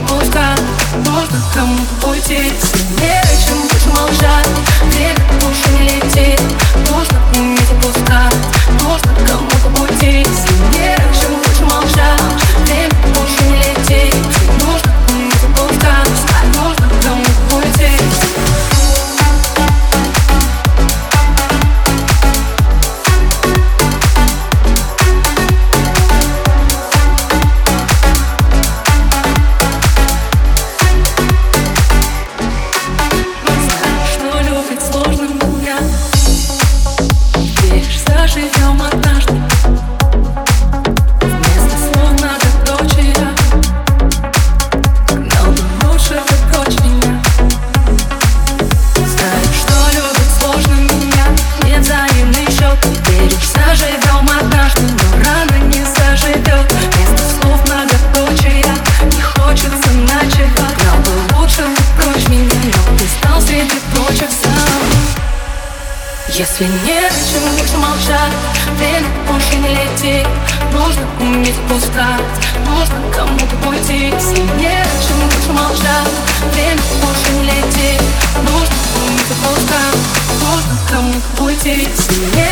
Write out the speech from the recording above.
пуска. Можно кому-то уйти Сильнее, чем больше молчать, Дверь в не летит Если не чем больше молчать. Время больше не летит Нужно уметь пускать. Нужно кому-то уйти Если не чем больше молчать. Время больше не летит Нужно уметь пускать. Нужно кому-то уйти Если